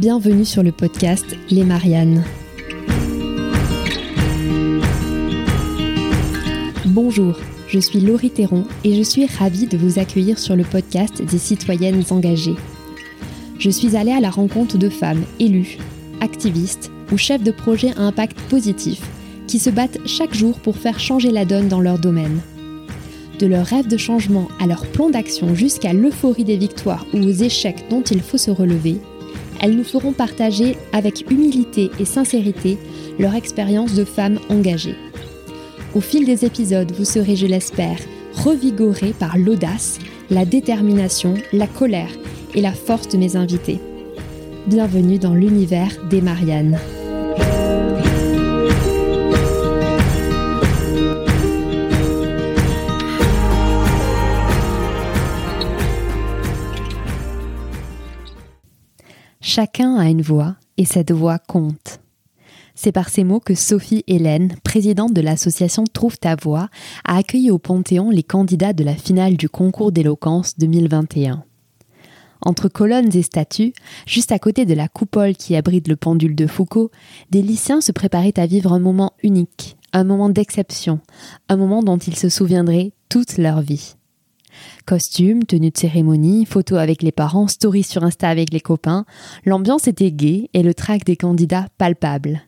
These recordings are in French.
Bienvenue sur le podcast Les Mariannes. Bonjour, je suis Laurie Théron et je suis ravie de vous accueillir sur le podcast des citoyennes engagées. Je suis allée à la rencontre de femmes élues, activistes ou chefs de projet à impact positif qui se battent chaque jour pour faire changer la donne dans leur domaine. De leur rêve de changement à leur plan d'action jusqu'à l'euphorie des victoires ou aux échecs dont il faut se relever, elles nous feront partager avec humilité et sincérité leur expérience de femmes engagées. Au fil des épisodes, vous serez, je l'espère, revigorés par l'audace, la détermination, la colère et la force de mes invités. Bienvenue dans l'univers des Mariannes. Chacun a une voix et cette voix compte. C'est par ces mots que Sophie Hélène, présidente de l'association Trouve ta voix, a accueilli au Panthéon les candidats de la finale du concours d'éloquence 2021. Entre colonnes et statues, juste à côté de la coupole qui abrite le pendule de Foucault, des lycéens se préparaient à vivre un moment unique, un moment d'exception, un moment dont ils se souviendraient toute leur vie. Costumes, tenue de cérémonie, photos avec les parents, stories sur Insta avec les copains, l'ambiance était gaie et le trac des candidats palpable.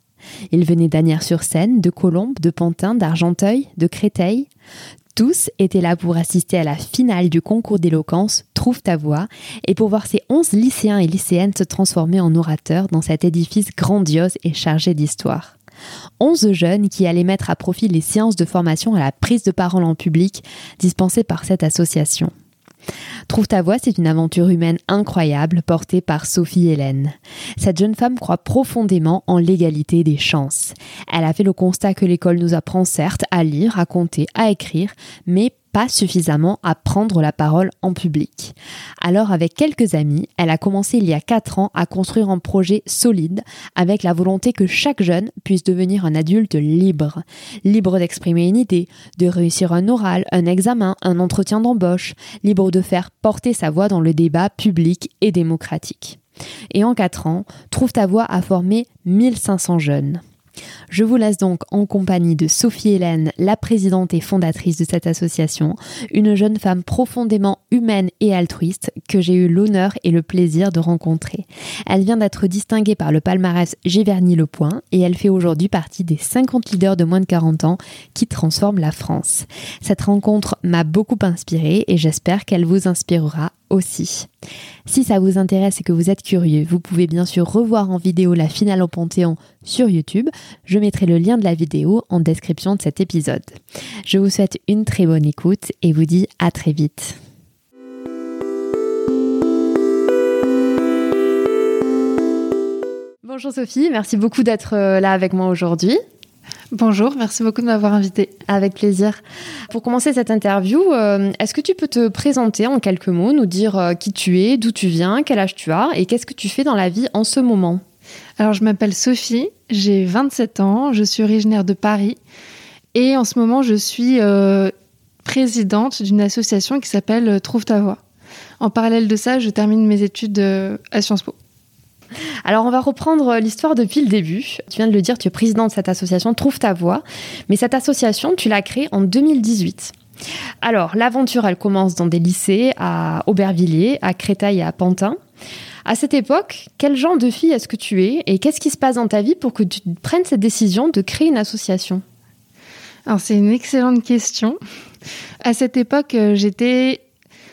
Ils venaient d'Anières-sur-Seine, de Colombes, de Pantin, d'Argenteuil, de Créteil. Tous étaient là pour assister à la finale du concours d'éloquence Trouve ta voix et pour voir ces onze lycéens et lycéennes se transformer en orateurs dans cet édifice grandiose et chargé d'histoire. Onze jeunes qui allaient mettre à profit les séances de formation à la prise de parole en public dispensées par cette association. Trouve ta voix, c'est une aventure humaine incroyable portée par Sophie Hélène. Cette jeune femme croit profondément en l'égalité des chances. Elle a fait le constat que l'école nous apprend certes à lire, à compter, à écrire, mais pas suffisamment à prendre la parole en public. Alors avec quelques amis, elle a commencé il y a 4 ans à construire un projet solide avec la volonté que chaque jeune puisse devenir un adulte libre. Libre d'exprimer une idée, de réussir un oral, un examen, un entretien d'embauche, libre de faire porter sa voix dans le débat public et démocratique. Et en 4 ans, Trouve ta voix a formé 1500 jeunes. Je vous laisse donc en compagnie de Sophie Hélène, la présidente et fondatrice de cette association, une jeune femme profondément humaine et altruiste que j'ai eu l'honneur et le plaisir de rencontrer. Elle vient d'être distinguée par le palmarès Giverny Le Point et elle fait aujourd'hui partie des 50 leaders de moins de 40 ans qui transforment la France. Cette rencontre m'a beaucoup inspirée et j'espère qu'elle vous inspirera Si ça vous intéresse et que vous êtes curieux, vous pouvez bien sûr revoir en vidéo la finale au Panthéon sur YouTube. Je mettrai le lien de la vidéo en description de cet épisode. Je vous souhaite une très bonne écoute et vous dis à très vite. Bonjour Sophie, merci beaucoup d'être euh, là avec moi aujourd'hui. Bonjour, merci beaucoup de m'avoir invité. Avec plaisir. Pour commencer cette interview, euh, est-ce que tu peux te présenter en quelques mots, nous dire euh, qui tu es, d'où tu viens, quel âge tu as et qu'est-ce que tu fais dans la vie en ce moment? Alors, je m'appelle Sophie, j'ai 27 ans, je suis originaire de Paris et en ce moment, je suis euh, présidente d'une association qui s'appelle Trouve ta voix. En parallèle de ça, je termine mes études à Sciences Po. Alors on va reprendre l'histoire depuis le début. Tu viens de le dire, tu es président de cette association Trouve ta voix, mais cette association, tu l'as créée en 2018. Alors l'aventure, elle commence dans des lycées à Aubervilliers, à Créteil et à Pantin. À cette époque, quel genre de fille est-ce que tu es et qu'est-ce qui se passe dans ta vie pour que tu prennes cette décision de créer une association? Alors c'est une excellente question. À cette époque, euh, j'étais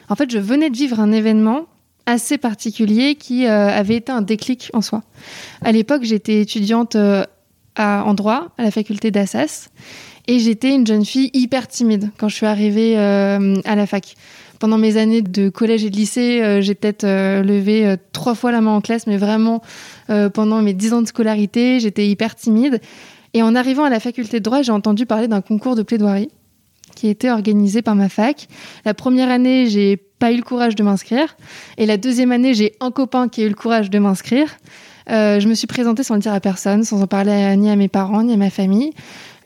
en fait, je venais de vivre un événement assez particulier qui euh, avait été un déclic en soi. À l'époque, j'étais étudiante euh, à, en droit à la faculté d'Assas et j'étais une jeune fille hyper timide quand je suis arrivée euh, à la fac. Pendant mes années de collège et de lycée, j'ai peut-être levé trois fois la main en classe, mais vraiment pendant mes dix ans de scolarité, j'étais hyper timide. Et en arrivant à la faculté de droit, j'ai entendu parler d'un concours de plaidoirie qui était organisé par ma fac. La première année, j'ai pas eu le courage de m'inscrire. Et la deuxième année, j'ai un copain qui a eu le courage de m'inscrire. Euh, je me suis présentée sans le dire à personne, sans en parler ni à mes parents, ni à ma famille.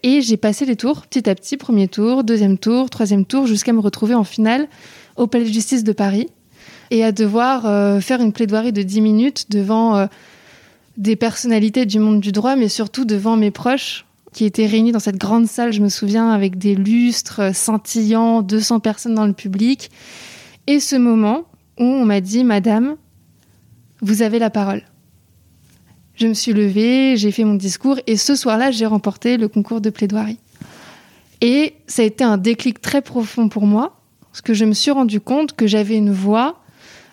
Et j'ai passé les tours petit à petit, premier tour, deuxième tour, troisième tour, jusqu'à me retrouver en finale au Palais de justice de Paris et à devoir euh, faire une plaidoirie de 10 minutes devant euh, des personnalités du monde du droit, mais surtout devant mes proches qui étaient réunis dans cette grande salle, je me souviens, avec des lustres scintillants, 200 personnes dans le public. Et ce moment où on m'a dit, Madame, vous avez la parole. Je me suis levée, j'ai fait mon discours et ce soir-là, j'ai remporté le concours de plaidoirie. Et ça a été un déclic très profond pour moi, parce que je me suis rendu compte que j'avais une voix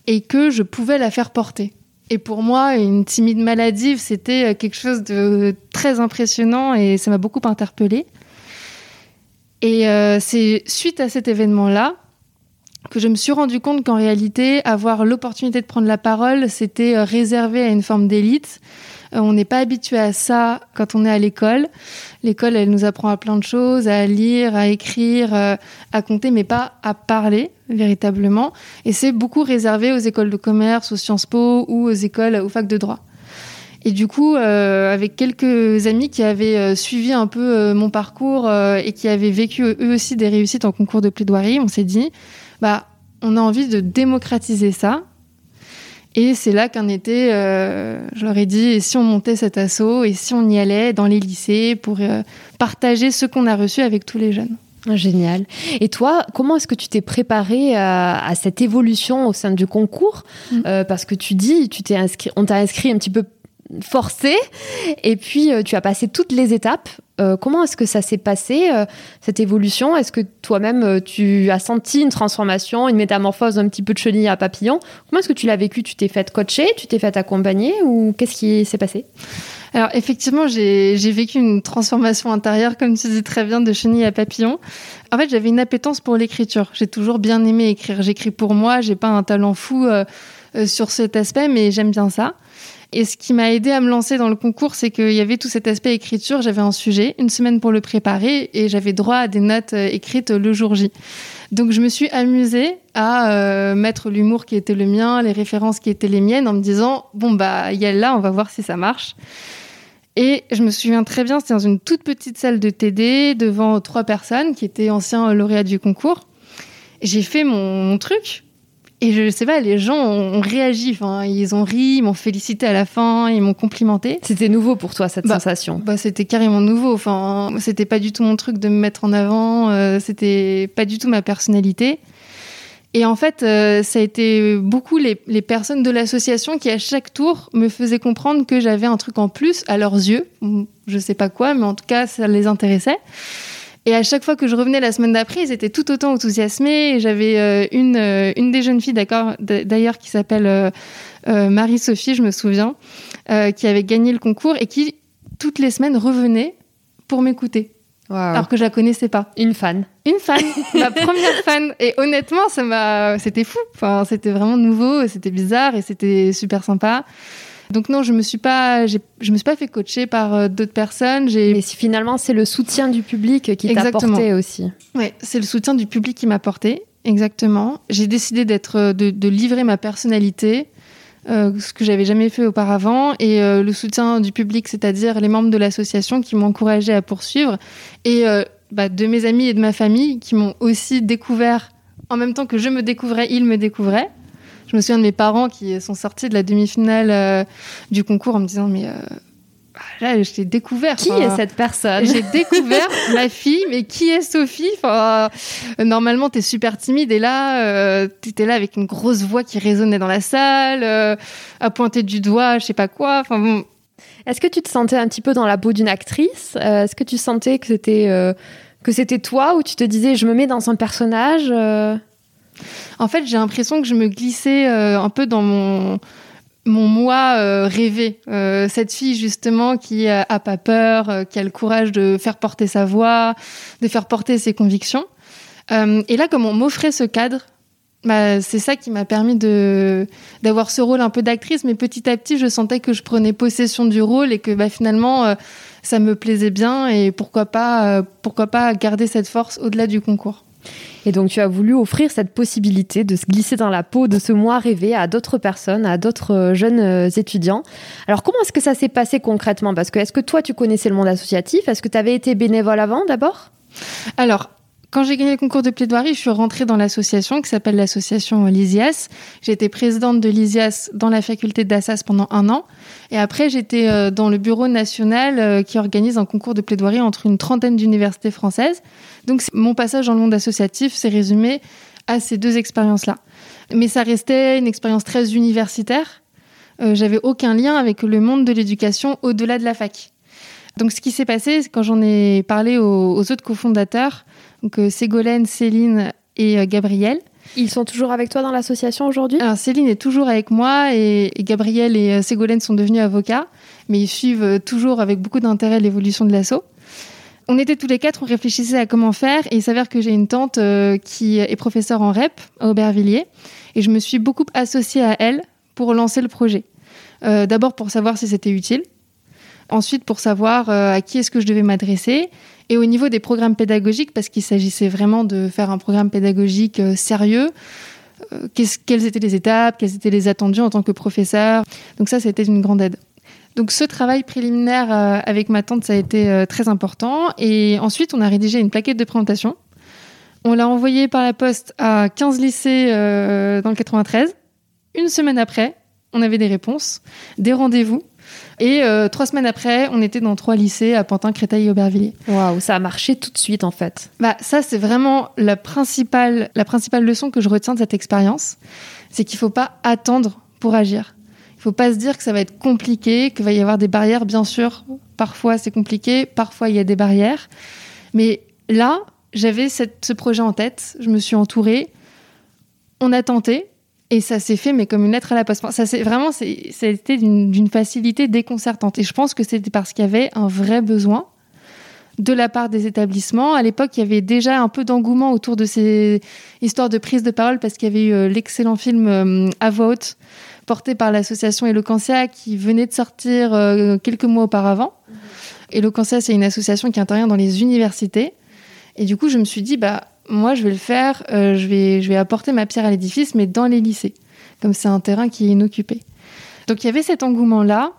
et que je pouvais la faire porter. Et pour moi, une timide maladive, c'était quelque chose de très impressionnant et ça m'a beaucoup interpellée. Et euh, c'est suite à cet événement-là que je me suis rendu compte qu'en réalité, avoir l'opportunité de prendre la parole, c'était euh, réservé à une forme d'élite. Euh, on n'est pas habitué à ça quand on est à l'école. L'école, elle nous apprend à plein de choses, à lire, à écrire, euh, à compter, mais pas à parler véritablement. Et c'est beaucoup réservé aux écoles de commerce, aux Sciences Po ou aux écoles, aux facs de droit. Et du coup, avec quelques amis qui avaient suivi un peu mon parcours et qui avaient vécu eux aussi des réussites en concours de plaidoirie, on s'est dit, bah, on a envie de démocratiser ça. Et c'est là qu'un été, euh, je leur ai dit, et si on montait cet assaut, et si on y allait dans les lycées pour euh, partager ce qu'on a reçu avec tous les jeunes. Génial. Et toi, comment est-ce que tu t'es préparé à, cette évolution au sein du concours? Mm. euh, Parce que tu dis, tu t'es inscrit, on t'a inscrit un petit peu forcé, et puis tu as passé toutes les étapes. Euh, comment est-ce que ça s'est passé, euh, cette évolution? Est-ce que toi-même, euh, tu as senti une transformation, une métamorphose un petit peu de chenille à papillon? Comment est-ce que tu l'as vécu? Tu t'es fait coacher Tu t'es fait accompagner Ou qu'est-ce qui s'est passé? Alors effectivement, j'ai vécu une transformation intérieure, comme tu dis très bien, de chenille à papillon. En fait, j'avais une appétence pour l'écriture. J'ai toujours bien aimé écrire. J'écris pour moi. J'ai pas un talent fou sur cet aspect, mais j'aime bien ça. Et ce qui m'a aidé à me lancer dans le concours, c'est qu'il y avait tout cet aspect écriture. J'avais un sujet, une semaine pour le préparer, et j'avais droit à des notes euh, écrites le jour J. Donc je me suis amusée à euh, mettre l'humour qui était le mien, les références qui étaient les miennes, en me disant bon bah y a là, on va voir si ça marche. Et je me souviens très bien, c'était dans une toute petite salle de TD devant trois personnes qui étaient anciens lauréats du concours. J'ai fait mon truc, et je sais pas, les gens ont, réagi. Enfin, ils ont ri, ils m'ont félicité à la fin, ils m'ont complimenté. C'était nouveau pour toi cette bah, sensation Bah, c'était carrément nouveau. Enfin, c'était pas du tout mon truc de me mettre en avant. Euh, c'était pas du tout ma personnalité. Et en fait, euh, ça a été beaucoup les, les personnes de l'association qui, à chaque tour, me faisaient comprendre que j'avais un truc en plus à leurs yeux. Je sais pas quoi, mais en tout cas, ça les intéressait. Et à chaque fois que je revenais la semaine d'après, ils étaient tout autant enthousiasmés. Et j'avais euh, une, euh, une des jeunes filles, d'accord, d'ailleurs, qui s'appelle euh, Marie-Sophie, je me souviens, qui avait gagné le concours et qui, toutes les semaines, revenait pour m'écouter. Alors que je la connaissais pas. Une fan. Une fan, ma première fan. Et honnêtement, ça m'a, c'était fou. Enfin, c'était vraiment nouveau, c'était bizarre et c'était super sympa. Donc non, je me suis pas, je me suis pas fait coacher par euh, d'autres personnes. Mais finalement, c'est le soutien du public qui t'a porté aussi. Oui, c'est le soutien du public qui m'a porté. Exactement. J'ai décidé d'être, euh, de, livrer ma personnalité, euh, ce que j'avais jamais fait auparavant, et le soutien du public, c'est-à-dire les membres de l'association qui m'ont encouragé à poursuivre, et bah, de mes amis et de ma famille qui m'ont aussi découvert en même temps que je me découvrais, ils me découvraient. Je me souviens de mes parents qui sont sortis de la demi-finale euh, du concours en me disant mais euh, bah, là je t'ai découvert. Qui est cette personne? J'ai découvert ma fille, mais qui est Sophie? Enfin, euh, Normalement t'es super timide et là t'étais là avec une grosse voix qui résonnait dans la salle, à pointer du doigt, je sais pas quoi. Enfin bon. Est-ce que tu te sentais un petit peu dans la peau d'une actrice? Est-ce que tu sentais que c'était que c'était toi ou tu te disais je me mets dans un personnage en fait, j'ai l'impression que je me glissais euh, un peu dans mon mon moi euh, rêvé. Euh, cette fille justement qui a pas peur, qui a le courage de faire porter sa voix, de faire porter ses convictions. et là, comme on m'offrait ce cadre, bah, c'est ça qui m'a permis de d'avoir ce rôle un peu d'actrice, mais petit à petit, je sentais que je prenais possession du rôle et que bah, finalement, ça me plaisait bien et pourquoi pas, pourquoi pas garder cette force au-delà du concours. Et donc tu as voulu offrir cette possibilité de se glisser dans la peau de ce moi rêvé à d'autres personnes, à d'autres euh, jeunes euh, étudiants. Alors comment est-ce que ça s'est passé concrètement? Parce que est-ce que toi tu connaissais le monde associatif? Est-ce que tu avais été bénévole avant d'abord? Alors Quand j'ai gagné le concours de plaidoirie, je suis rentrée dans l'association qui s'appelle l'association Lysias. J'ai été présidente de Lysias dans la faculté d'Assas pendant un an. Et après, j'étais euh, dans le bureau national euh, qui organise un concours de plaidoirie entre une trentaine d'universités françaises. Donc, mon passage dans le monde associatif s'est résumé à ces deux expériences-là. Mais ça restait une expérience très universitaire. Euh, J'avais aucun lien avec le monde de l'éducation au-delà de la fac. Donc, ce qui s'est passé, quand j'en ai parlé aux autres cofondateurs, donc euh, Ségolène, Céline et euh, Gabriel. Ils sont toujours avec toi dans l'association aujourd'hui? Alors Céline est toujours avec moi et, et Gabriel et euh, Ségolène sont devenus avocats, mais ils suivent toujours avec beaucoup d'intérêt l'évolution de l'asso. On était tous les quatre, on réfléchissait à comment faire et il s'avère que j'ai une tante euh, qui est professeure en REP à Aubervilliers et je me suis beaucoup associée à elle pour lancer le projet. Euh, D'abord pour savoir si c'était utile, ensuite pour savoir euh, à qui est-ce que je devais m'adresser et au niveau des programmes pédagogiques, parce qu'il s'agissait vraiment de faire un programme pédagogique euh, sérieux, euh, quelles étaient les étapes, quels étaient les attendus en tant que professeur. Donc ça, c'était une grande aide. Donc ce travail préliminaire avec ma tante, ça a été très important. Et ensuite, on a rédigé une plaquette de présentation. On l'a envoyée par la poste à 15 lycées dans le 93. Une semaine après, on avait des réponses, des rendez-vous. Et euh, trois semaines après, on était dans trois lycées à Pantin, Créteil et Aubervilliers. Waouh, ça a marché tout de suite en fait. Bah, ça, c'est vraiment la principale, la principale leçon que je retiens de cette expérience. C'est qu'il ne faut pas attendre pour agir. Il ne faut pas se dire que ça va être compliqué, qu'il va y avoir des barrières. Bien sûr, parfois c'est compliqué, parfois il y a des barrières. Mais là, j'avais ce projet en tête, je me suis entourée, on a tenté. Et ça s'est fait, mais comme une lettre à la poste. Ça c'est vraiment, c'est- ça a été d'une facilité déconcertante. Et je pense que c'était parce qu'il y avait un vrai besoin de la part des établissements. À l'époque, il y avait déjà un peu d'engouement autour de ces histoires de prise de parole parce qu'il y avait eu euh, l'excellent film euh, À voix haute porté par l'association Eloquentia qui venait de sortir euh, quelques mois auparavant. Eloquentia, c'est une association qui intervient dans les universités. Et du coup, je me suis dit, bah, moi, je vais le faire, euh, je, vais, je vais apporter ma pierre à l'édifice, mais dans les lycées, comme c'est un terrain qui est inoccupé. Donc, il y avait cet engouement-là.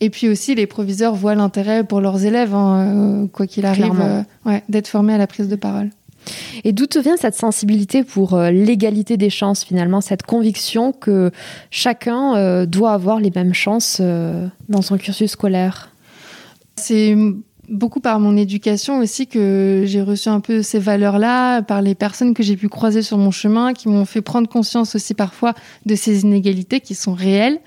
Et puis aussi, les proviseurs voient l'intérêt pour leurs élèves, hein, euh, quoi qu'il arrive, euh, ouais, d'être formés à la prise de parole. Et d'où te vient cette sensibilité pour l'égalité des chances finalement, cette conviction que chacun doit avoir les mêmes chances dans son cursus scolaire? C'est beaucoup par mon éducation aussi que j'ai reçu un peu ces valeurs-là, par les personnes que j'ai pu croiser sur mon chemin, qui m'ont fait prendre conscience aussi parfois de ces inégalités qui sont réelles.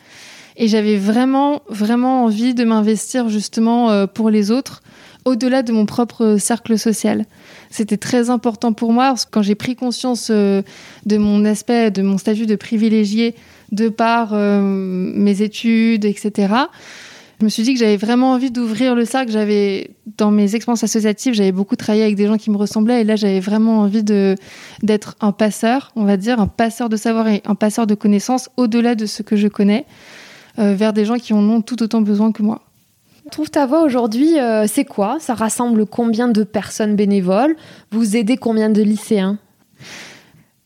Et j'avais vraiment, vraiment envie de m'investir justement euh, pour les autres, au-delà de mon propre cercle social. C'était très important pour moi quand j'ai pris conscience euh, de mon aspect, de mon statut de privilégié de par euh, mes études, etc. Je me suis dit que j'avais vraiment envie d'ouvrir le cercle. J'avais, dans mes expériences associatives, j'avais beaucoup travaillé avec des gens qui me ressemblaient. Et là, j'avais vraiment envie de, d'être un passeur, on va dire, un passeur de savoir et un passeur de connaissances au-delà de ce que je connais, euh, vers des gens qui en ont tout autant besoin que moi. Trouve ta voix aujourd'hui, euh, c'est quoi? Ça rassemble combien de personnes bénévoles? Vous aidez combien de lycéens?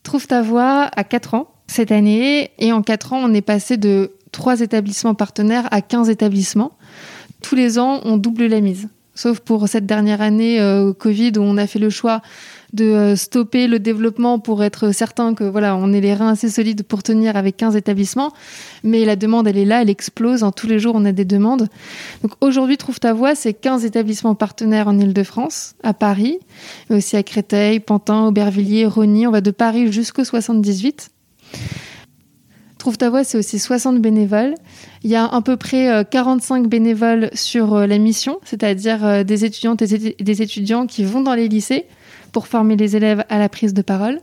Trouve ta voix à 4 ans cette année. Et en 4 ans, on est passé de 3 établissements partenaires à 15 établissements. Tous les ans, on double la mise. Sauf pour cette dernière année euh, Covid où on a fait le choix de euh, stopper le développement pour être certain que voilà, on ait les reins assez solides pour tenir avec 15 établissements. Mais la demande, elle est là, elle explose. Hein. Tous les jours, on a des demandes. Donc aujourd'hui, Trouve ta voix, c'est 15 établissements partenaires en Ile-de-France, à Paris, mais aussi à Créteil, Pantin, Aubervilliers, Rony. On va de Paris jusqu'au 78. Trouve ta voix, c'est aussi 60 bénévoles. Il y a à peu près euh, 45 bénévoles sur euh, la mission, c'est-à-dire euh, des étudiantes et des étudiants qui vont dans les lycées pour former les élèves à la prise de parole.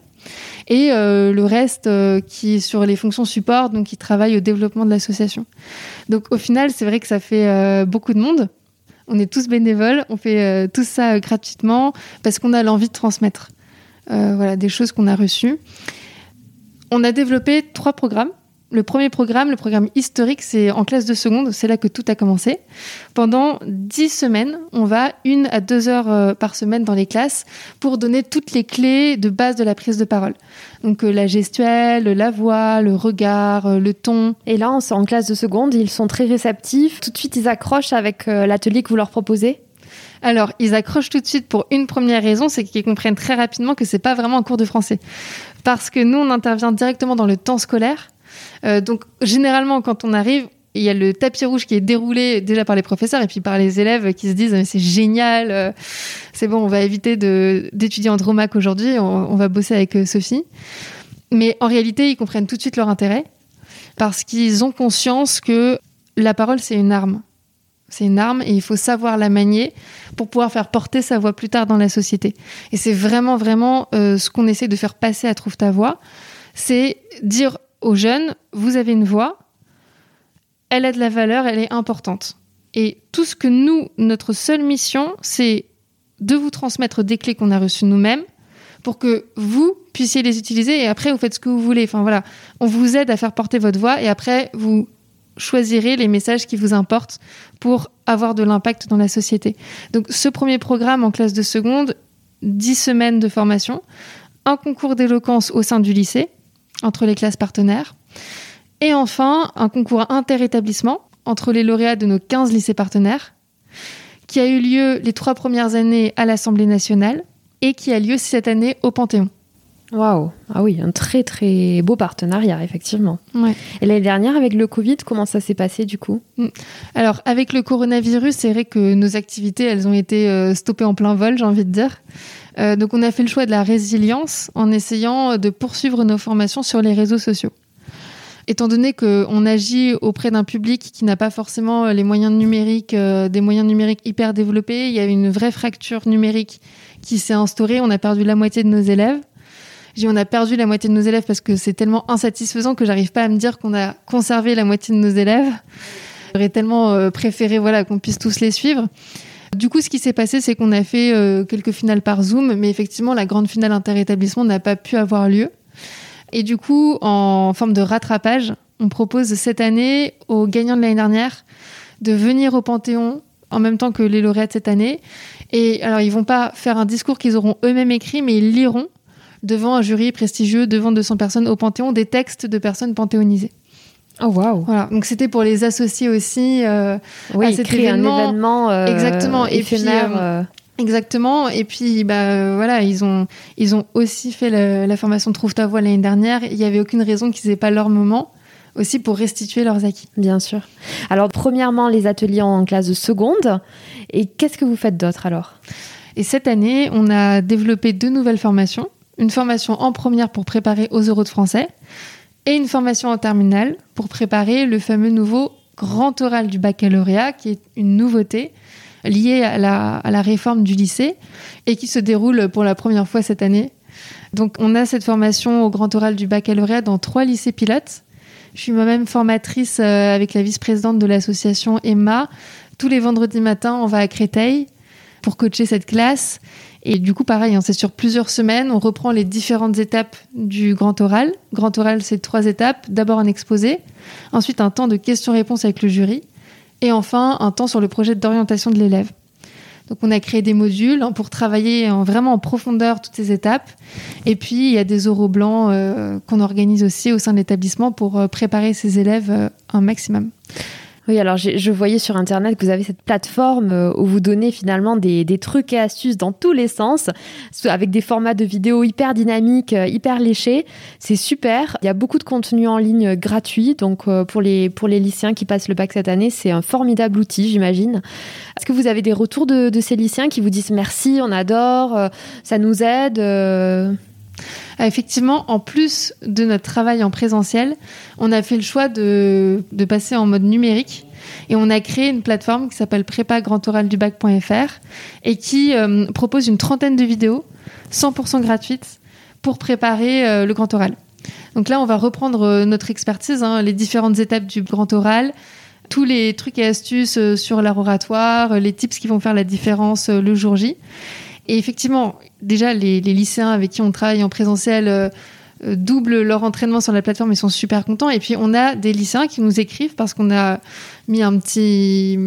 Et euh, le reste euh, qui sur les fonctions support, donc qui travaille au développement de l'association. Donc au final, c'est vrai que ça fait euh, beaucoup de monde. On est tous bénévoles, on fait euh, tout ça euh, gratuitement parce qu'on a l'envie de transmettre euh, voilà, des choses qu'on a reçues. On a développé trois programmes. Le premier programme, le programme historique, c'est en classe de seconde, c'est là que tout a commencé. Pendant dix semaines, on va une à deux heures euh, par semaine dans les classes pour donner toutes les clés de base de la prise de parole. Donc euh, la gestuelle, la voix, le regard, euh, le ton. Et là, en, en classe de seconde, ils sont très réceptifs. Tout de suite, ils accrochent avec l'atelier que vous leur proposez Alors, ils accrochent tout de suite pour une première raison, c'est qu'ils comprennent très rapidement que c'est pas vraiment un cours de français. Parce que nous, on intervient directement dans le temps scolaire. Euh, donc, généralement, quand on arrive, il y a le tapis rouge qui est déroulé déjà par les professeurs et puis par les élèves qui se disent c'est génial, euh, c'est bon, on va éviter d'étudier en Dromac aujourd'hui, on, va bosser avec euh, Sophie. Mais en réalité, ils comprennent tout de suite leur intérêt parce qu'ils ont conscience que la parole, c'est une arme. C'est une arme et il faut savoir la manier pour pouvoir faire porter sa voix plus tard dans la société. Et c'est vraiment, vraiment ce qu'on essaie de faire passer à Trouve ta voix. C'est dire aux jeunes, vous avez une voix, elle a de la valeur, elle est importante. Et tout ce que nous, notre seule mission, c'est de vous transmettre des clés qu'on a reçues nous-mêmes pour que vous puissiez les utiliser et après vous faites ce que vous voulez. Enfin voilà, on vous aide à faire porter votre voix et après vous choisirez les messages qui vous importent pour avoir de l'impact dans la société. Donc ce premier programme en classe de seconde, 10 semaines de formation, un concours d'éloquence au sein du lycée, entre les classes partenaires, et enfin un concours interétablissement entre les lauréats de nos 15 lycées partenaires, qui a eu lieu les trois premières années à l'Assemblée nationale et qui a lieu cette année au Panthéon. Waouh Ah oui, un très très beau partenariat, effectivement. Et l'année dernière, avec le Covid, comment ça s'est passé du coup? Mm. Alors, avec le coronavirus, c'est vrai que nos activités, elles ont été euh, stoppées en plein vol, j'ai envie de dire. Euh, donc, on a fait le choix de la résilience en essayant de poursuivre nos formations sur les réseaux sociaux. Étant donné qu'on agit auprès d'un public qui n'a pas forcément les moyens numériques, euh, des moyens numériques hyper développés, il y a une vraie fracture numérique qui s'est instaurée. On a perdu la moitié de nos élèves on a perdu la moitié de nos élèves parce que c'est tellement insatisfaisant que j'arrive pas à me dire qu'on a conservé la moitié de nos élèves. J'aurais tellement euh, préféré voilà qu'on puisse tous les suivre. Du coup, ce qui s'est passé, c'est qu'on a fait euh, quelques finales par Zoom, mais effectivement, la grande finale interétablissement n'a pas pu avoir lieu. Et du coup, en forme de rattrapage, on propose cette année aux gagnants de l'année dernière de venir au Panthéon en même temps que les lauréats de cette année. Et alors, ils vont pas faire un discours qu'ils auront eux-mêmes écrit, mais ils liront devant un jury prestigieux, devant 200 personnes au Panthéon, des textes de personnes panthéonisées. Oh waouh Voilà, donc c'était pour les associer aussi euh, oui, à cet événement. un événement. euh, exactement. Et puis euh, euh, exactement. Et puis bah voilà ils ont ils ont aussi fait la, formation Trouve ta voix l'année dernière. Il n'y avait aucune raison qu'ils n'aient pas leur moment aussi pour restituer leurs acquis. Bien sûr. Alors premièrement les ateliers en classe de seconde. Et qu'est-ce que vous faites d'autre alors? Et cette année on a développé deux nouvelles formations. Une formation en première pour préparer aux euros de français et une formation en terminale pour préparer le fameux nouveau grand oral du baccalauréat, qui est une nouveauté liée à la, à la réforme du lycée et qui se déroule pour la première fois cette année. Donc on a cette formation au grand oral du baccalauréat dans trois lycées pilotes. Je suis moi-même formatrice euh, avec la vice-présidente de l'association Emma. Tous les vendredis matins, on va à Créteil pour coacher cette classe. Et du coup, pareil, hein, c'est sur plusieurs semaines. On reprend les différentes étapes du grand oral. Grand oral, c'est trois étapes. D'abord un exposé, ensuite un temps de questions-réponses avec le jury, et enfin un temps sur le projet d'orientation de l'élève. Donc on a créé des modules hein, pour travailler vraiment en profondeur toutes ces étapes. Et puis il y a des oraux blancs euh, qu'on organise aussi au sein de l'établissement pour euh, préparer ces élèves euh, un maximum. Oui, alors je voyais sur Internet que vous avez cette plateforme euh, où vous donnez finalement des, trucs et astuces dans tous les sens, avec des formats de vidéos hyper dynamiques, euh, hyper léchés. C'est super. Il y a beaucoup de contenu en ligne gratuit. Donc euh, pour les, pour les lycéens qui passent le bac cette année, c'est un formidable outil, j'imagine. Est-ce que vous avez des retours de, ces lycéens qui vous disent merci, on adore, ça nous aide Effectivement, en plus de notre travail en présentiel, on a fait le choix de, passer en mode numérique et on a créé une plateforme qui s'appelle prépa-grand-oral-du-bac.fr et qui euh, propose une trentaine de vidéos 100% gratuites pour préparer euh, le grand oral. Donc là, on va reprendre euh, notre expertise, hein, les différentes étapes du grand oral, tous les trucs et astuces sur l'art oratoire, les tips qui vont faire la différence le jour J. Et effectivement, déjà, les, lycéens avec qui on travaille en présentiel euh, euh, doublent leur entraînement sur la plateforme et sont super contents. Et puis, on a des lycéens qui nous écrivent parce qu'on a mis un petit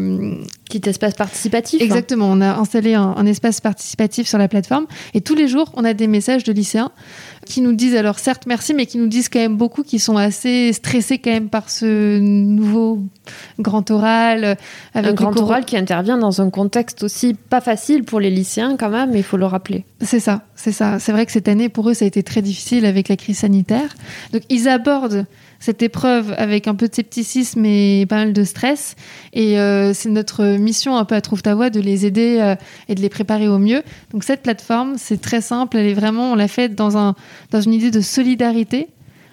petit espace participatif. Hein. Exactement, on a installé un, espace participatif sur la plateforme et tous les jours, on a des messages de lycéens qui nous disent alors certes merci, mais qui nous disent quand même beaucoup, qui sont assez stressés quand même par ce nouveau grand oral. Avec un grand oral qui intervient dans un contexte aussi pas facile pour les lycéens quand même, il faut le rappeler. C'est ça, c'est ça. C'est vrai que cette année pour eux ça a été très difficile avec la crise sanitaire. Donc ils abordent cette épreuve avec un peu de scepticisme et pas mal de stress. Et euh, c'est notre mission un peu à Trouve ta voix de les aider euh, et de les préparer au mieux. Donc cette plateforme, c'est très simple. Elle est vraiment, on l'a faite dans, un, dans une idée de solidarité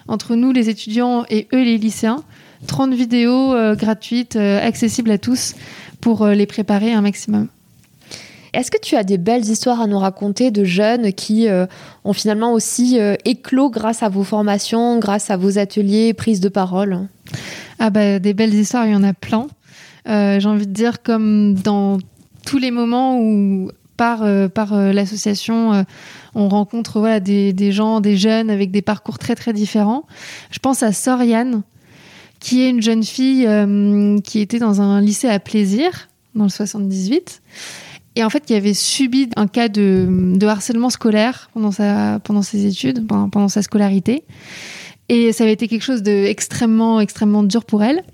entre nous, les étudiants, et eux, les lycéens. 30 vidéos euh, gratuites, accessibles à tous pour les préparer un maximum. Est-ce que tu as des belles histoires à nous raconter de jeunes qui euh, ont finalement aussi euh, éclos grâce à vos formations, grâce à vos ateliers, prises de parole? Ah bah des belles histoires, il y en a plein. Euh, j'ai envie de dire comme dans tous les moments où par, par l'association on rencontre voilà, des, des, gens, des jeunes avec des parcours très très différents. Je pense à Soriane, qui est une jeune fille qui était dans un lycée à plaisir dans le 78 et en fait qui avait subi un cas de, harcèlement scolaire pendant, sa, pendant ses études, pendant, sa scolarité. Et ça avait été quelque chose d'extrêmement, extrêmement dur pour elle.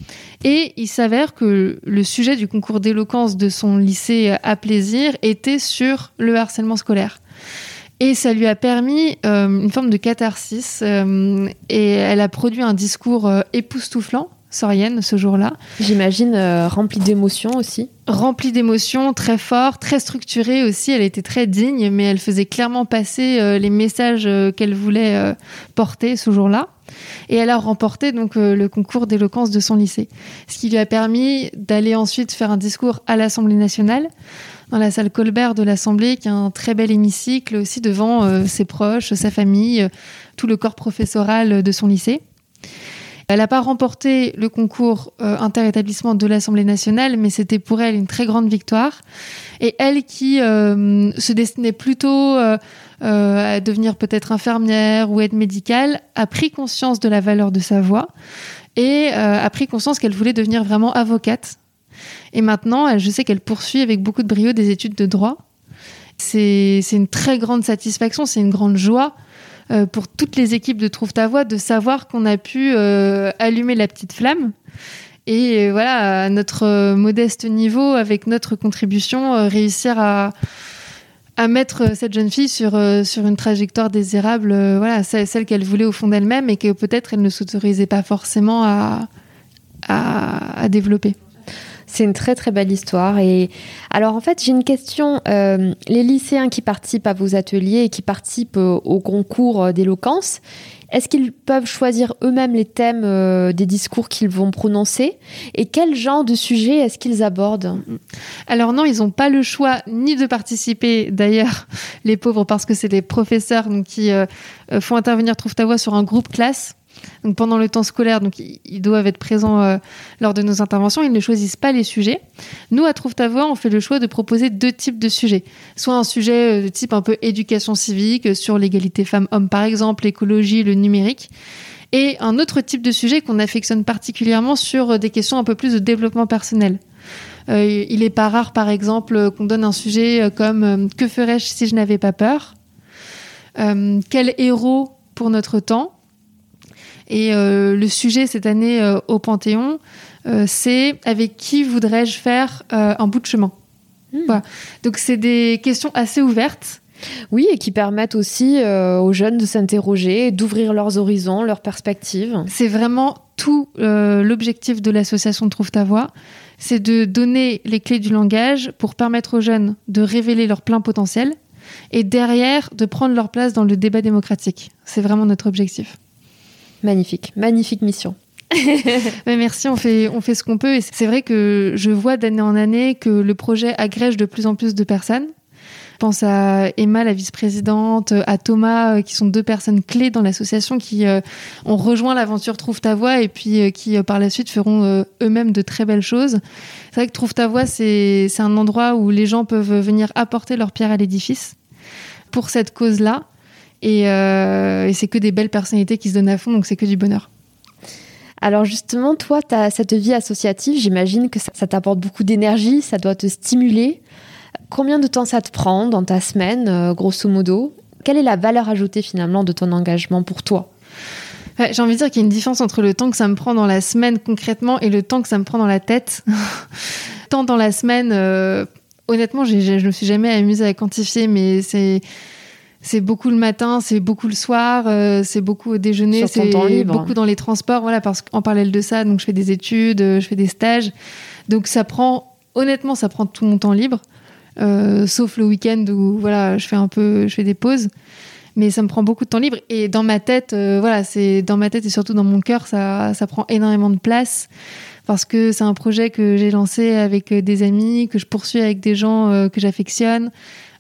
Et il s'avère que le sujet du concours d'éloquence de son lycée à plaisir était sur le harcèlement scolaire. Et ça lui a permis euh, une forme de catharsis. Euh, et elle a produit un discours euh, époustouflant Sorienne ce jour-là. J'imagine euh, remplie d'émotions aussi. Remplie d'émotions, très fort, très structurée aussi. Elle était très digne, mais elle faisait clairement passer euh, les messages euh, qu'elle voulait porter ce jour-là. Et elle a remporté donc le concours d'éloquence de son lycée, ce qui lui a permis d'aller ensuite faire un discours à l'Assemblée nationale, dans la salle Colbert de l'Assemblée, qui est un très bel hémicycle aussi devant ses proches, sa famille, tout le corps professoral de son lycée. Elle n'a pas remporté le concours euh, interétablissement de l'Assemblée nationale, mais c'était pour elle une très grande victoire. Et elle qui euh, se destinait plutôt euh, à devenir peut-être infirmière ou aide médicale, a pris conscience de la valeur de sa voix et a pris conscience qu'elle voulait devenir vraiment avocate. Et maintenant, je sais qu'elle poursuit avec beaucoup de brio des études de droit. C'est une très grande satisfaction, c'est une grande joie euh, pour toutes les équipes de Trouve ta voix de savoir qu'on a pu euh, allumer la petite flamme. Et euh, voilà, à notre modeste niveau, avec notre contribution, réussir à, à mettre cette jeune fille sur, sur une trajectoire désirable, voilà, celle, qu'elle voulait au fond d'elle-même et que peut-être elle ne s'autorisait pas forcément à, à développer. C'est une très très belle histoire. Et alors en fait, j'ai une question. Euh, les lycéens qui participent à vos ateliers et qui participent euh, au concours euh, d'éloquence, est-ce qu'ils peuvent choisir eux-mêmes les thèmes des discours qu'ils vont prononcer? Et quel genre de sujet est-ce qu'ils abordent? Alors non, ils n'ont pas le choix ni de participer, d'ailleurs, les pauvres, parce que c'est des professeurs qui font intervenir Trouve ta voix sur un groupe classe donc pendant le temps scolaire, donc ils doivent être présents euh, lors de nos interventions. Ils ne choisissent pas les sujets. Nous, à Trouve ta voix, on fait le choix de proposer deux types de sujets. Soit un sujet euh, de type un peu éducation civique, euh, sur l'égalité femmes-hommes par exemple, l'écologie, le numérique. Et un autre type de sujet qu'on affectionne particulièrement sur des questions un peu plus de développement personnel. il n'est pas rare, par exemple, qu'on donne un sujet comme Que ferais-je si je n'avais pas peur? Quel héros pour notre temps? Et euh, le sujet cette année euh, au Panthéon, euh, c'est avec qui voudrais-je faire un bout de chemin? Hmm. Donc c'est des questions assez ouvertes. Oui, et qui permettent aussi aux jeunes de s'interroger, d'ouvrir leurs horizons, leurs perspectives. C'est vraiment tout l'objectif de l'association Trouve ta voix, c'est de donner les clés du langage pour permettre aux jeunes de révéler leur plein potentiel et derrière de prendre leur place dans le débat démocratique. C'est vraiment notre objectif. Magnifique, magnifique mission. Mais merci, on fait, on fait ce qu'on peut. Et c'est vrai que je vois d'année en année que le projet agrège de plus en plus de personnes. Je pense à Emma, la vice-présidente, à Thomas, euh, qui sont deux personnes clés dans l'association qui euh, ont rejoint l'aventure Trouve ta voix et puis euh, qui par la suite feront eux-mêmes de très belles choses. C'est vrai que Trouve ta voix, c'est un endroit où les gens peuvent venir apporter leur pierre à l'édifice pour cette cause-là. Euh, et, c'est que des belles personnalités qui se donnent à fond, donc c'est que du bonheur. Alors justement, toi, tu as cette vie associative, j'imagine que ça, t'apporte beaucoup d'énergie, ça doit te stimuler. Combien de temps ça te prend dans ta semaine, euh, grosso modo? Quelle est la valeur ajoutée finalement de ton engagement pour toi? J'ai envie de dire qu'il y a une différence entre le temps que ça me prend dans la semaine concrètement et le temps que ça me prend dans la tête. Tant dans la semaine, euh, honnêtement, je ne me suis jamais amusée à quantifier, mais c'est c'est beaucoup le matin, c'est beaucoup le soir, euh, c'est beaucoup au déjeuner, c'est beaucoup dans les transports. Voilà, parce qu'en parallèle de ça, donc je fais des études, euh, je fais des stages. Donc ça prend, honnêtement, ça prend tout mon temps libre, euh, sauf le week-end où voilà, je fais un peu, je fais des pauses. Mais ça me prend beaucoup de temps libre et dans ma tête, voilà, c'est dans ma tête et surtout dans mon cœur, ça, ça prend énormément de place parce que c'est un projet que j'ai lancé avec des amis, que je poursuis avec des gens que j'affectionne.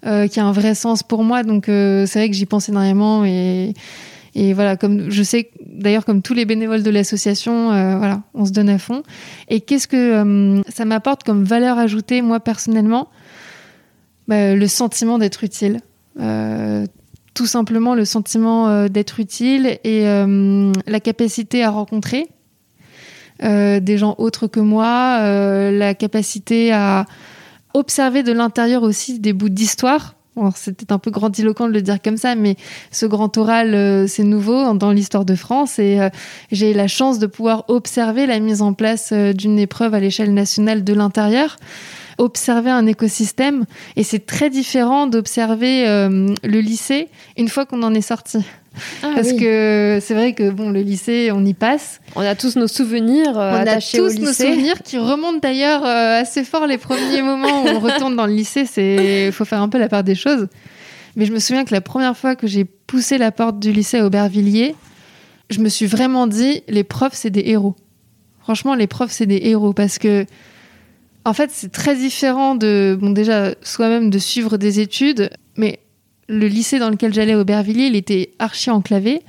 Euh, qui a un vrai sens pour moi. Donc euh, c'est vrai que j'y pense énormément et, et voilà, comme je sais d'ailleurs comme tous les bénévoles de l'association, euh, voilà, on se donne à fond. Et qu'est-ce que ça m'apporte comme valeur ajoutée moi personnellement? Bah, Le sentiment d'être utile. tout simplement le sentiment d'être utile et la capacité à rencontrer des gens autres que moi, la capacité à observer de l'intérieur aussi des bouts d'histoire. C'était un peu grandiloquent de le dire comme ça, mais ce grand oral, euh, c'est nouveau dans l'histoire de France et euh, j'ai la chance de pouvoir observer la mise en place euh, d'une épreuve à l'échelle nationale de l'intérieur observer un écosystème et c'est très différent d'observer le lycée une fois qu'on en est sorti. Ah Parce que c'est vrai que bon, le lycée, on y passe. On a tous nos souvenirs euh, on a tous nos souvenirs qui remontent d'ailleurs euh, assez fort les premiers moments où on retourne dans le lycée. C'est, faut faire un peu la part des choses. Mais je me souviens que la première fois que j'ai poussé la porte du lycée à Aubervilliers, je me suis vraiment dit, les profs, c'est des héros. Franchement, les profs, c'est des héros parce que, en fait, c'est très différent de, bon, déjà, soi-même de suivre des études, mais le lycée dans lequel j'allais, Aubervilliers, il était archi enclavé.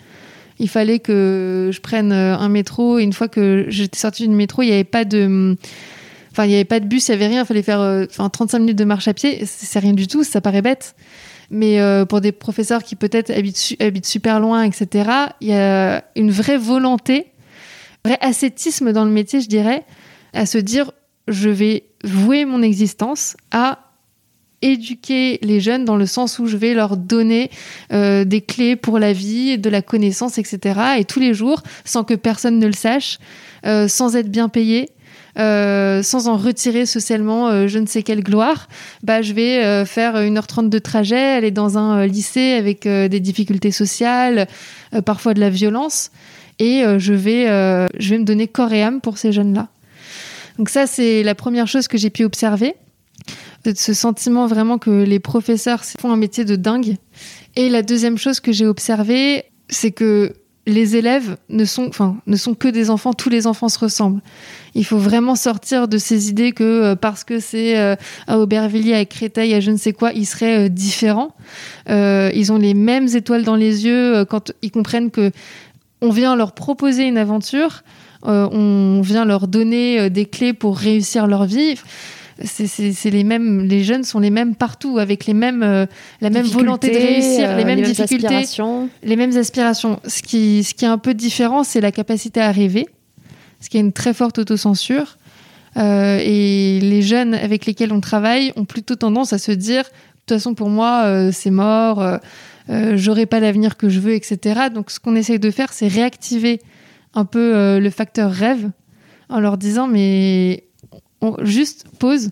Il fallait que je prenne euh, un métro. Et une fois que j'étais sortie du métro, il n'y avait pas de. Enfin, il n'y avait pas de bus, il n'y avait rien. Il fallait faire euh, enfin, 35 minutes de marche à pied. C'est rien du tout, ça paraît bête. Mais euh, pour des professeurs qui peut-être habitent, super loin, etc., il y a une vraie volonté, un vrai ascétisme dans le métier, je dirais, à se dire je vais vouer mon existence à éduquer les jeunes dans le sens où je vais leur donner euh, des clés pour la vie, de la connaissance, etc. Et tous les jours, sans que personne ne le sache, euh, sans être bien payé, euh, sans en retirer socialement je ne sais quelle gloire, bah, je vais faire 1h30 de trajet, aller dans un lycée avec des difficultés sociales, parfois de la violence, et je, vais, je vais me donner corps et âme pour ces jeunes-là. Donc ça, c'est la première chose que j'ai pu observer ce sentiment vraiment que les professeurs font un métier de dingue. Et la deuxième chose que j'ai observée, c'est que les élèves ne sont, enfin, ne sont que des enfants, tous les enfants se ressemblent. Il faut vraiment sortir de ces idées que euh, parce que c'est euh, à Aubervilliers, à Créteil, à je ne sais quoi, ils seraient euh, différents. ils ont les mêmes étoiles dans les yeux quand ils comprennent que on vient leur proposer une aventure, on vient leur donner des clés pour réussir leur vie c'est les mêmes, les jeunes sont les mêmes partout, avec les mêmes, euh, la même volonté de réussir, les euh, mêmes difficultés, les mêmes aspirations. Ce qui, ce qui est un peu différent, c'est la capacité à rêver, ce qui est une très forte autocensure. Euh, et les jeunes avec lesquels on travaille ont plutôt tendance à se dire, de toute façon pour moi c'est mort, j'aurai pas l'avenir que je veux, etc. Donc ce qu'on essaye de faire, c'est réactiver un peu le facteur rêve en leur disant mais on, juste pause,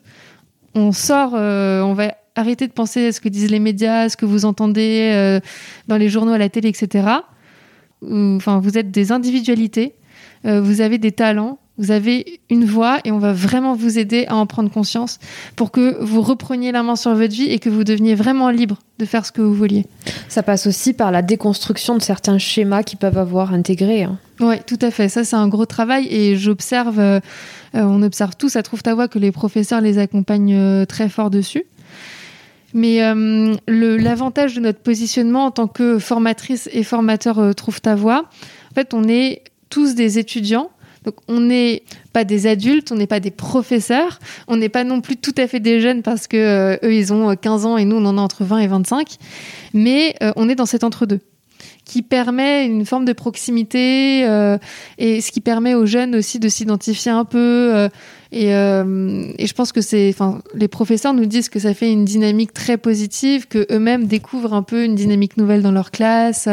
on sort, euh, on va arrêter de penser à ce que disent les médias, à ce que vous entendez euh, dans les journaux, à la télé, etc. Enfin, vous êtes des individualités, euh, vous avez des talents, vous avez une voix et on va vraiment vous aider à en prendre conscience pour que vous repreniez la main sur votre vie et que vous deveniez vraiment libre de faire ce que vous vouliez. Ça passe aussi par la déconstruction de certains schémas qui peuvent avoir intégré. Hein. Oui, tout à fait. Ça, c'est un gros travail et j'observe, euh, on observe tous à Trouve ta voix que les professeurs les accompagnent euh, très fort dessus. Mais euh, l'avantage de notre positionnement en tant que formatrice et formateur Trouve ta voix, en fait, on est tous des étudiants donc on n'est pas des adultes, on n'est pas des professeurs, on n'est pas non plus tout à fait des jeunes parce que euh, eux ils ont 15 ans et nous on en a entre 20 et 25, mais euh, on est dans cet entre-deux. qui permet une forme de proximité et ce qui permet aux jeunes aussi de s'identifier un peu. Et, et, je pense que c'est, enfin, les professeurs nous disent que ça fait une dynamique très positive, que eux-mêmes découvrent un peu une dynamique nouvelle dans leur classe,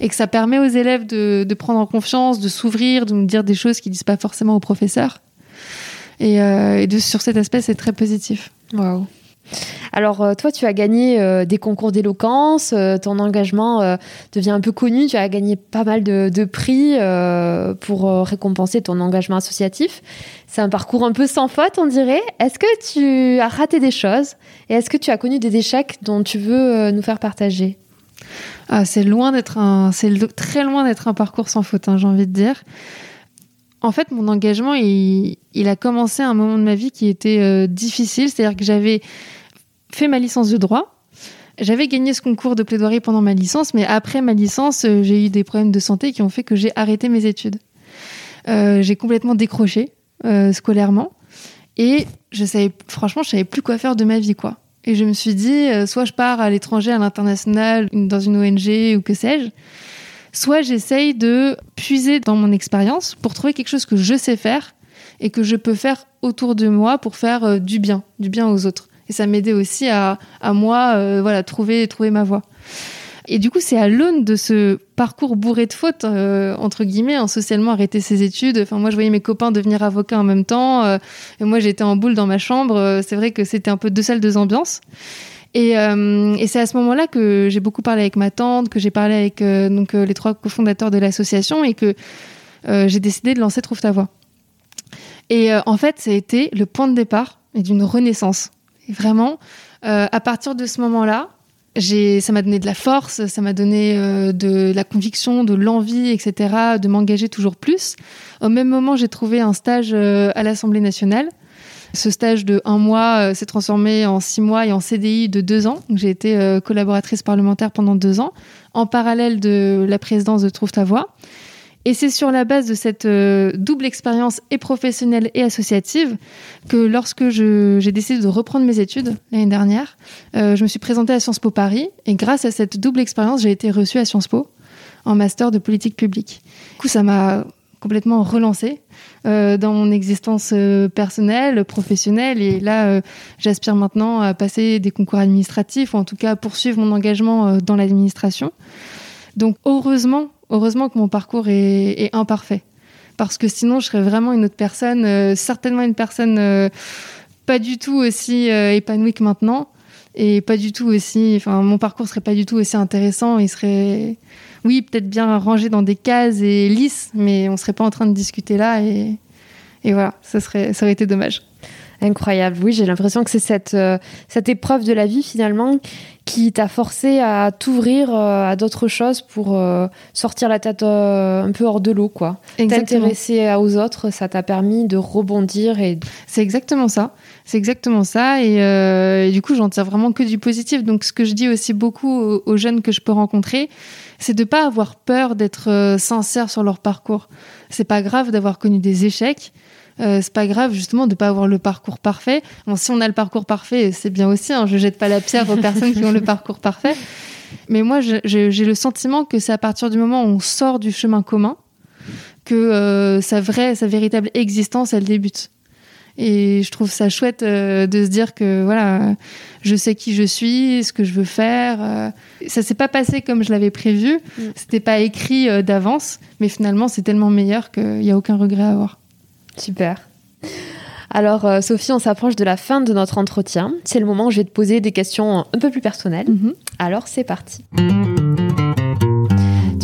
et que ça permet aux élèves de, prendre en confiance, de s'ouvrir, de nous dire des choses qu'ils disent pas forcément aux professeurs. Et, et de, sur cet aspect, c'est très positif. Waouh. Alors, euh, toi, tu as gagné euh, des concours d'éloquence, euh, ton engagement devient un peu connu, tu as gagné pas mal de, prix pour récompenser ton engagement associatif. C'est un parcours un peu sans faute, on dirait. Est-ce que tu as raté des choses et est-ce que tu as connu des échecs dont tu veux nous faire partager? Ah, C'est loin d'être un, très loin d'être un parcours sans faute, hein, j'ai envie de dire. En fait, mon engagement, il, a commencé à un moment de ma vie qui était difficile, c'est-à-dire que j'avais fait ma licence de droit. J'avais gagné ce concours de plaidoirie pendant ma licence, mais après ma licence, euh, j'ai eu des problèmes de santé qui ont fait que j'ai arrêté mes études. Euh, j'ai complètement décroché euh, scolairement et je savais, franchement, je savais plus quoi faire de ma vie, quoi. Et je me suis dit, soit je pars à l'étranger, à l'international, dans une ONG ou que sais-je, soit j'essaye de puiser dans mon expérience pour trouver quelque chose que je sais faire et que je peux faire autour de moi pour faire du bien, du bien aux autres. Et ça m'aidait aussi à, à moi, euh, voilà, trouver, trouver ma voie. Et du coup, c'est à l'aune de ce parcours bourré de fautes, euh, entre guillemets, hein, socialement arrêter ses études. Enfin, moi, je voyais mes copains devenir avocats en même temps. Euh, et moi, j'étais en boule dans ma chambre. c'est vrai que c'était un peu deux salles, deux ambiances. Et, et c'est à ce moment-là que j'ai beaucoup parlé avec ma tante, que j'ai parlé avec donc les trois cofondateurs de l'association et que j'ai décidé de lancer Trouve ta voix. Et en fait, ça a été le point de départ d'une renaissance. Vraiment, euh, à partir de ce moment-là, ça m'a donné de la force, ça m'a donné euh, de la conviction, de l'envie, etc., de m'engager toujours plus. Au même moment, j'ai trouvé un stage euh, à l'Assemblée nationale. Ce stage de un mois s'est transformé en six mois et en CDI de deux ans. J'ai été collaboratrice parlementaire pendant deux ans, en parallèle de la présidence de Trouve ta voix. Et c'est sur la base de cette euh, double expérience et professionnelle et associative que lorsque j'ai décidé de reprendre mes études l'année dernière, euh, je me suis présentée à Sciences Po Paris et grâce à cette double expérience, j'ai été reçue à Sciences Po en master de politique publique. Du coup, ça m'a complètement relancée euh, dans mon existence personnelle, professionnelle. Et là, j'aspire maintenant à passer des concours administratifs ou en tout cas à poursuivre mon engagement dans l'administration. Donc heureusement Heureusement que mon parcours est, imparfait. Parce que sinon, je serais vraiment une autre personne, euh, certainement une personne euh, pas du tout aussi euh, épanouie que maintenant. Et pas du tout aussi. Enfin, mon parcours serait pas du tout aussi intéressant. Il serait, oui, peut-être bien rangé dans des cases et lisse, mais on serait pas en train de discuter là. Et, et voilà, ça, serait, ça aurait été dommage. Incroyable. Oui, j'ai l'impression que c'est cette, euh, cette épreuve de la vie finalement qui t'a forcé à t'ouvrir euh, à d'autres choses pour euh, sortir la tête un peu hors de l'eau, quoi. T'intéresser aux autres, ça t'a permis de rebondir et. C'est exactement ça. C'est exactement ça. Et, du coup, j'en tire vraiment que du positif. Donc, ce que je dis aussi beaucoup aux, aux jeunes que je peux rencontrer, c'est de pas avoir peur d'être sincère sur leur parcours. C'est pas grave d'avoir connu des échecs euh, c'est pas grave justement de pas avoir le parcours parfait. Bon, si on a le parcours parfait, c'est bien aussi. Hein, je jette pas la pierre aux personnes qui ont le parcours parfait. Mais moi, j'ai le sentiment que c'est à partir du moment où on sort du chemin commun que euh, sa vraie, sa véritable existence, elle débute. Et je trouve ça chouette euh, de se dire que voilà, je sais qui je suis, ce que je veux faire. Euh, ça s'est pas passé comme je l'avais prévu. Mm. C'était pas écrit euh, d'avance, mais finalement c'est tellement meilleur qu'il n'y a aucun regret à avoir. Super. Alors, euh, Sophie, on s'approche de la fin de notre entretien. C'est le moment où je vais te poser des questions un peu plus personnelles. Mhm. Alors, c'est parti.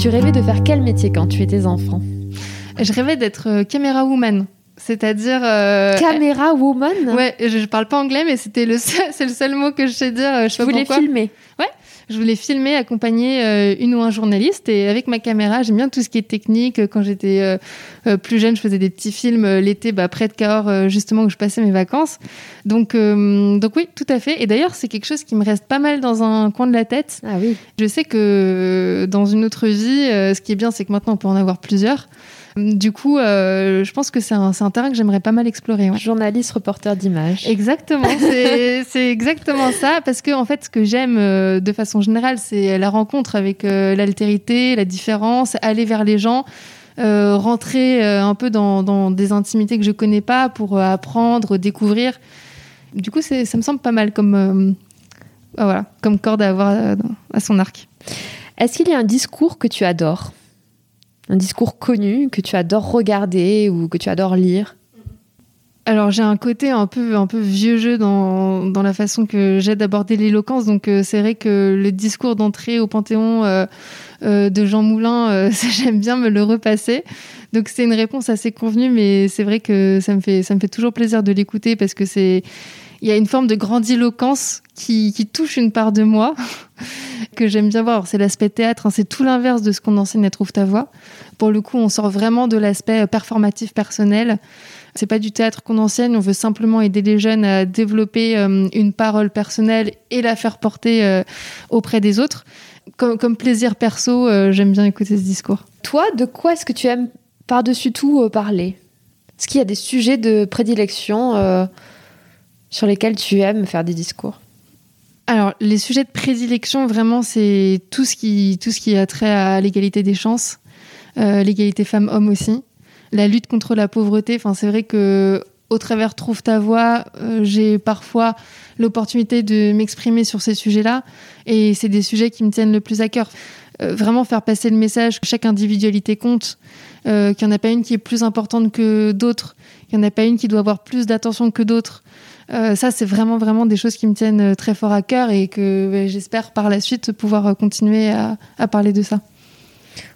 Tu rêvais de faire quel métier quand tu étais enfant? Je rêvais d'être euh, caméra woman. C'est-à-dire. Euh, caméra woman? Ouais, je, je, parle pas anglais, mais c'était le c'est le seul mot que je sais dire. Je, je voulais filmer? Ouais, je voulais filmer, accompagner euh, une ou un journaliste. Et avec ma caméra, j'aime bien tout ce qui est technique. Quand j'étais euh, euh, plus jeune, je faisais des petits films l'été bah, près de Cahors, justement, où je passais mes vacances. Donc, donc oui, tout à fait. Et d'ailleurs, c'est quelque chose qui me reste pas mal dans un coin de la tête. Ah oui. Je sais que dans une autre vie, ce qui est bien, c'est que maintenant, on peut en avoir plusieurs. Du coup, euh, je pense que c'est un, un, terrain que j'aimerais pas mal explorer. Ouais. Journaliste, reporter d'image. Exactement, c'est exactement ça. Parce que en fait, ce que j'aime euh, de façon générale, c'est la rencontre avec euh, l'altérité, la différence, aller vers les gens. Rentrer un peu dans, dans, des intimités que je connais pas pour apprendre, découvrir. Du coup, ça me semble pas mal comme, voilà, comme corde à avoir à son arc. Est-ce qu'il y a un discours que tu adores? Un discours connu que tu adores regarder ou que tu adores lire. Alors j'ai un côté un peu un peu vieux jeu dans, dans la façon que j'ai d'aborder l'éloquence. Donc euh, c'est vrai que le discours d'entrée au Panthéon euh, euh, de Jean Moulin j'aime bien me le repasser. Donc c'est une réponse assez convenue mais c'est vrai que ça me fait ça me fait toujours plaisir de l'écouter parce que c'est il y a une forme de grandiloquence qui, qui touche une part de moi que j'aime bien voir. C'est l'aspect théâtre, hein, c'est tout l'inverse de ce qu'on enseigne à Trouve ta voix. Pour le coup, on sort vraiment de l'aspect performatif personnel. C'est pas du théâtre qu'on enseigne, on veut simplement aider les jeunes à développer euh, une parole personnelle et la faire porter euh, auprès des autres. Comme, plaisir perso, euh, j'aime bien écouter ce discours. Toi, de quoi est-ce que tu aimes par-dessus tout parler? Est-ce qu'il y a des sujets de prédilection sur lesquels tu aimes faire des discours alors, les sujets de prédilection, vraiment, c'est tout ce qui tout ce qui a trait à l'égalité des chances, euh, l'égalité femmes-hommes aussi la lutte contre la pauvreté. Enfin, c'est vrai que au travers Trouve ta voix, euh, j'ai parfois l'opportunité de m'exprimer sur ces sujets-là. Et c'est des sujets qui me tiennent le plus à cœur. Euh, vraiment faire passer le message que chaque individualité compte, qu'il n'y en a pas une qui est plus importante que d'autres, qu'il n'y en a pas une qui doit avoir plus d'attention que d'autres. Euh, ça, c'est vraiment, vraiment des choses qui me tiennent très fort à cœur et que ben, j'espère par la suite pouvoir continuer à, à parler de ça.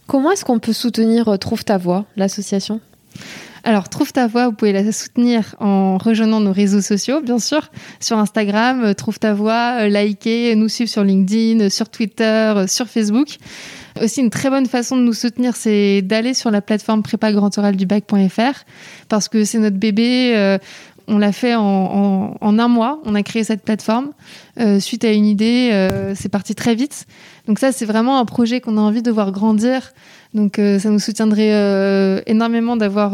Comment est-ce qu'on peut soutenir euh, Trouve ta voix, l'association? Alors, Trouve ta voix, vous pouvez la soutenir en rejoignant nos réseaux sociaux, bien sûr, sur Instagram, euh, Trouve ta voix, euh, liker, nous suivre sur LinkedIn, sur Twitter, sur Facebook. Aussi, une très bonne façon de nous soutenir, c'est d'aller sur la plateforme prépa-grand-oral-du-bac.fr parce que c'est notre bébé on l'a fait en, un mois. On a créé cette plateforme euh, suite à une idée. Euh, c'est parti très vite. Donc ça, c'est vraiment un projet qu'on a envie de voir grandir. Donc euh, ça nous soutiendrait énormément d'avoir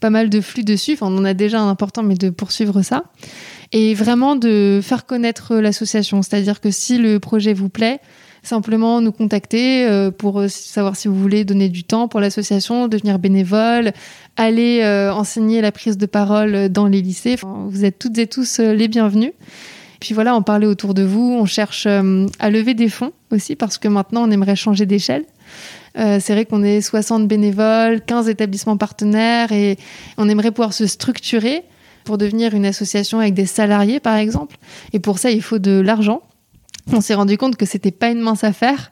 pas mal de flux dessus. Enfin, on en a déjà un important, mais de poursuivre ça. Et vraiment de faire connaître l'association. C'est-à-dire que si le projet vous plaît, simplement nous contacter euh, pour euh, savoir si vous voulez donner du temps pour l'association, devenir bénévole, aller euh, enseigner la prise de parole dans les lycées. vous êtes toutes et tous les bienvenus. Puis voilà, on parlait autour de vous, on cherche à lever des fonds aussi parce que maintenant on aimerait changer d'échelle. c'est vrai qu'on est 60 bénévoles, 15 établissements partenaires et on aimerait pouvoir se structurer pour devenir une association avec des salariés par exemple. Et pour ça, il faut de l'argent on s'est rendu compte que c'était pas une mince affaire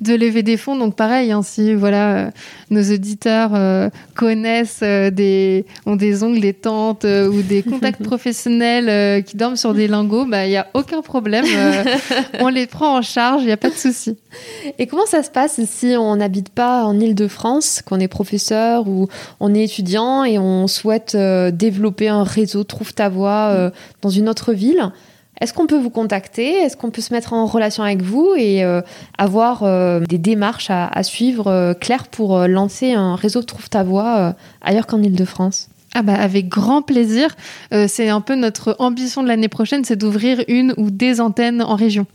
de lever des fonds. Donc pareil, hein, si voilà, euh, nos auditeurs euh, connaissent euh, des ont des ongles, des tentes ou des contacts professionnels qui dorment sur des lingots, bah il y a aucun problème. on les prend en charge, il n'y a pas de souci. Et comment ça se passe si on n'habite pas en Île-de-France, qu'on est professeur ou on est étudiant et on souhaite développer un réseau Trouve ta voix dans une autre ville? Est-ce qu'on peut vous contacter? Est-ce qu'on peut se mettre en relation avec vous et euh, avoir euh, des démarches à, suivre euh, claires pour lancer un réseau Trouve ta voix ailleurs qu'en Ile-de-France ah bah avec grand plaisir. c'est un peu notre ambition de l'année prochaine, c'est d'ouvrir une ou des antennes en région.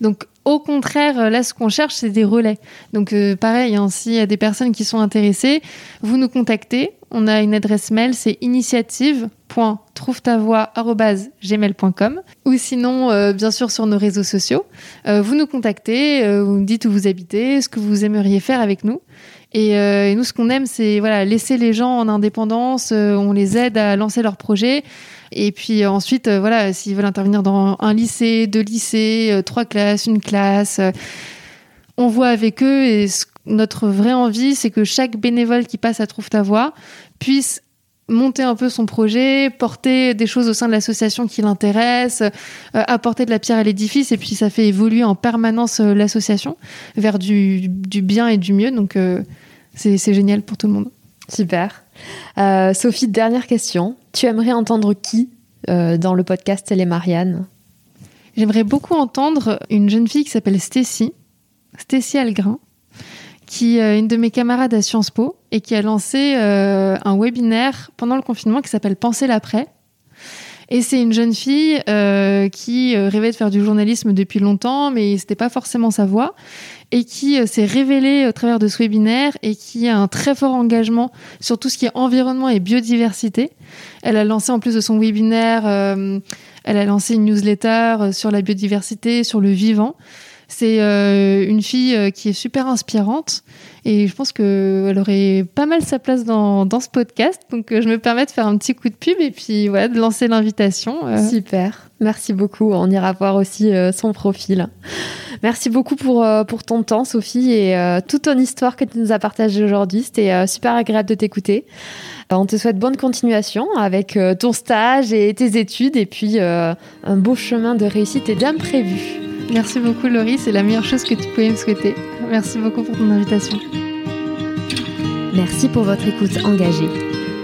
Donc au contraire, là, ce qu'on cherche, c'est des relais. Donc, pareil, hein, s'il y a des personnes qui sont intéressées, vous nous contactez. On a une adresse mail, c'est initiative.trouvetavoix.gmail.com ou sinon, euh, bien sûr, sur nos réseaux sociaux. Euh, vous nous contactez, euh, vous nous dites où vous habitez, ce que vous aimeriez faire avec nous. Et, nous, ce qu'on aime, c'est voilà, laisser les gens en indépendance, on les aide à lancer leurs projets. Et puis ensuite, voilà, s'ils veulent intervenir dans un lycée, deux lycées, trois classes, une classe, on voit avec eux et notre vraie envie, c'est que chaque bénévole qui passe à Trouve ta voix puisse monter un peu son projet, porter des choses au sein de l'association qui l'intéressent, euh, apporter de la pierre à l'édifice, et puis ça fait évoluer en permanence euh, l'association vers du, bien et du mieux. Donc euh, c'est génial pour tout le monde. Super. Sophie, dernière question. Tu aimerais entendre qui dans le podcast Télé Marianne? J'aimerais beaucoup entendre une jeune fille qui s'appelle Stécie, Stécie Algrin, qui est une de mes camarades à Sciences Po et qui a lancé un webinaire pendant le confinement qui s'appelle Penser l'après. Et c'est une jeune fille qui rêvait de faire du journalisme depuis longtemps, mais c'était pas forcément sa voie et qui euh, s'est révélée au travers de ce webinaire et qui a un très fort engagement sur tout ce qui est environnement et biodiversité. Elle a lancé en plus de son webinaire, euh, elle a lancé une newsletter euh, sur la biodiversité, sur le vivant. C'est une fille qui est super inspirante et je pense qu'elle aurait pas mal sa place dans, dans ce podcast. Donc je me permets de faire un petit coup de pub et puis de lancer l'invitation. Super, merci beaucoup. On ira voir aussi son profil. Merci beaucoup pour, euh, pour ton temps, Sophie, et euh, toute ton histoire que tu nous as partagée aujourd'hui. C'était euh, super agréable de t'écouter. On te souhaite bonne continuation avec ton stage et tes études, et puis un beau chemin de réussite et bien prévu. Merci beaucoup, Laurie. C'est la meilleure chose que tu pouvais me souhaiter. Merci beaucoup pour ton invitation. Merci pour votre écoute engagée.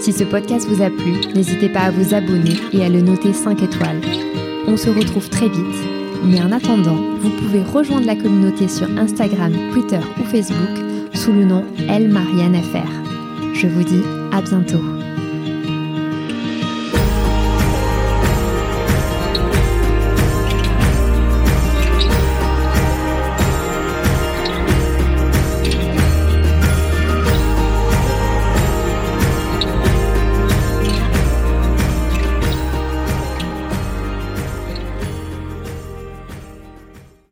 Si ce podcast vous a plu, n'hésitez pas à vous abonner et à le noter 5 étoiles. On se retrouve très vite mais en attendant, vous pouvez rejoindre la communauté sur Instagram, Twitter ou Facebook sous le nom Elle Marianne Je vous dis à bientôt.